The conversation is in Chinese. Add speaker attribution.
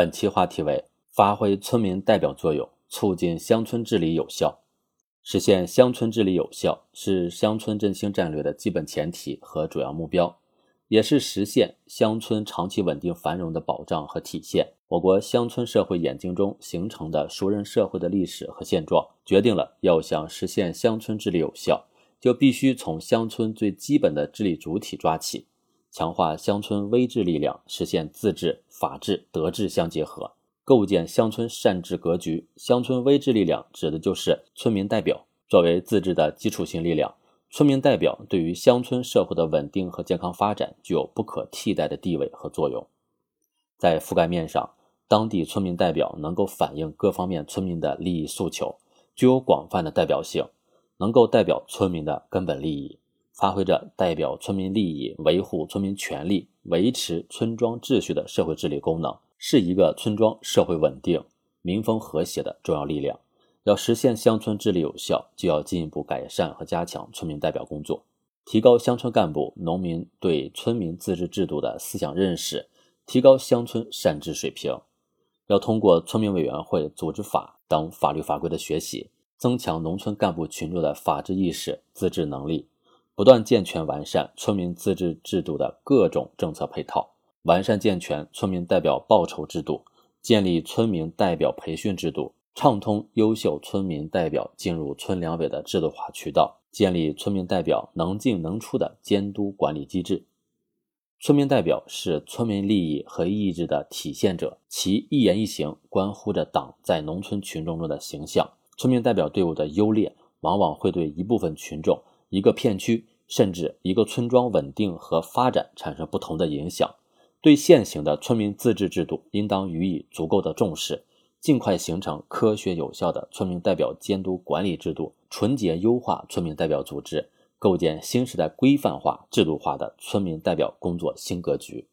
Speaker 1: 本期话题为发挥村民代表作用，促进乡村治理有效。实现乡村治理有效是乡村振兴战略的基本前提和主要目标，也是实现乡村长期稳定繁荣的保障和体现。我国乡村社会演进中形成的熟人社会的历史和现状，决定了要想实现乡村治理有效，就必须从乡村最基本的治理主体抓起。强化乡村微治力量，实现自治、法治、德治相结合，构建乡村善治格局。乡村微治力量指的就是村民代表，作为自治的基础性力量，村民代表对于乡村社会的稳定和健康发展具有不可替代的地位和作用。在覆盖面上，当地村民代表能够反映各方面村民的利益诉求，具有广泛的代表性，能够代表村民的根本利益。发挥着代表村民利益、维护村民权利、维持村庄秩序的社会治理功能，是一个村庄社会稳定、民风和谐的重要力量。要实现乡村治理有效，就要进一步改善和加强村民代表工作，提高乡村干部、农民对村民自治制度的思想认识，提高乡村善治水平。要通过村民委员会、组织法等法律法规的学习，增强农村干部群众的法治意识、自治能力。不断健全完善村民自治制度的各种政策配套，完善健全村民代表报酬制度，建立村民代表培训制度，畅通优秀村民代表进入村两委的制度化渠道，建立村民代表能进能出的监督管理机制。村民代表是村民利益和意志的体现者，其一言一行关乎着党在农村群众中的形象。村民代表队伍的优劣，往往会对一部分群众。一个片区甚至一个村庄稳定和发展产生不同的影响，对现行的村民自治制度应当予以足够的重视，尽快形成科学有效的村民代表监督管理制度，纯洁优化村民代表组织，构建新时代规范化、制度化的村民代表工作新格局。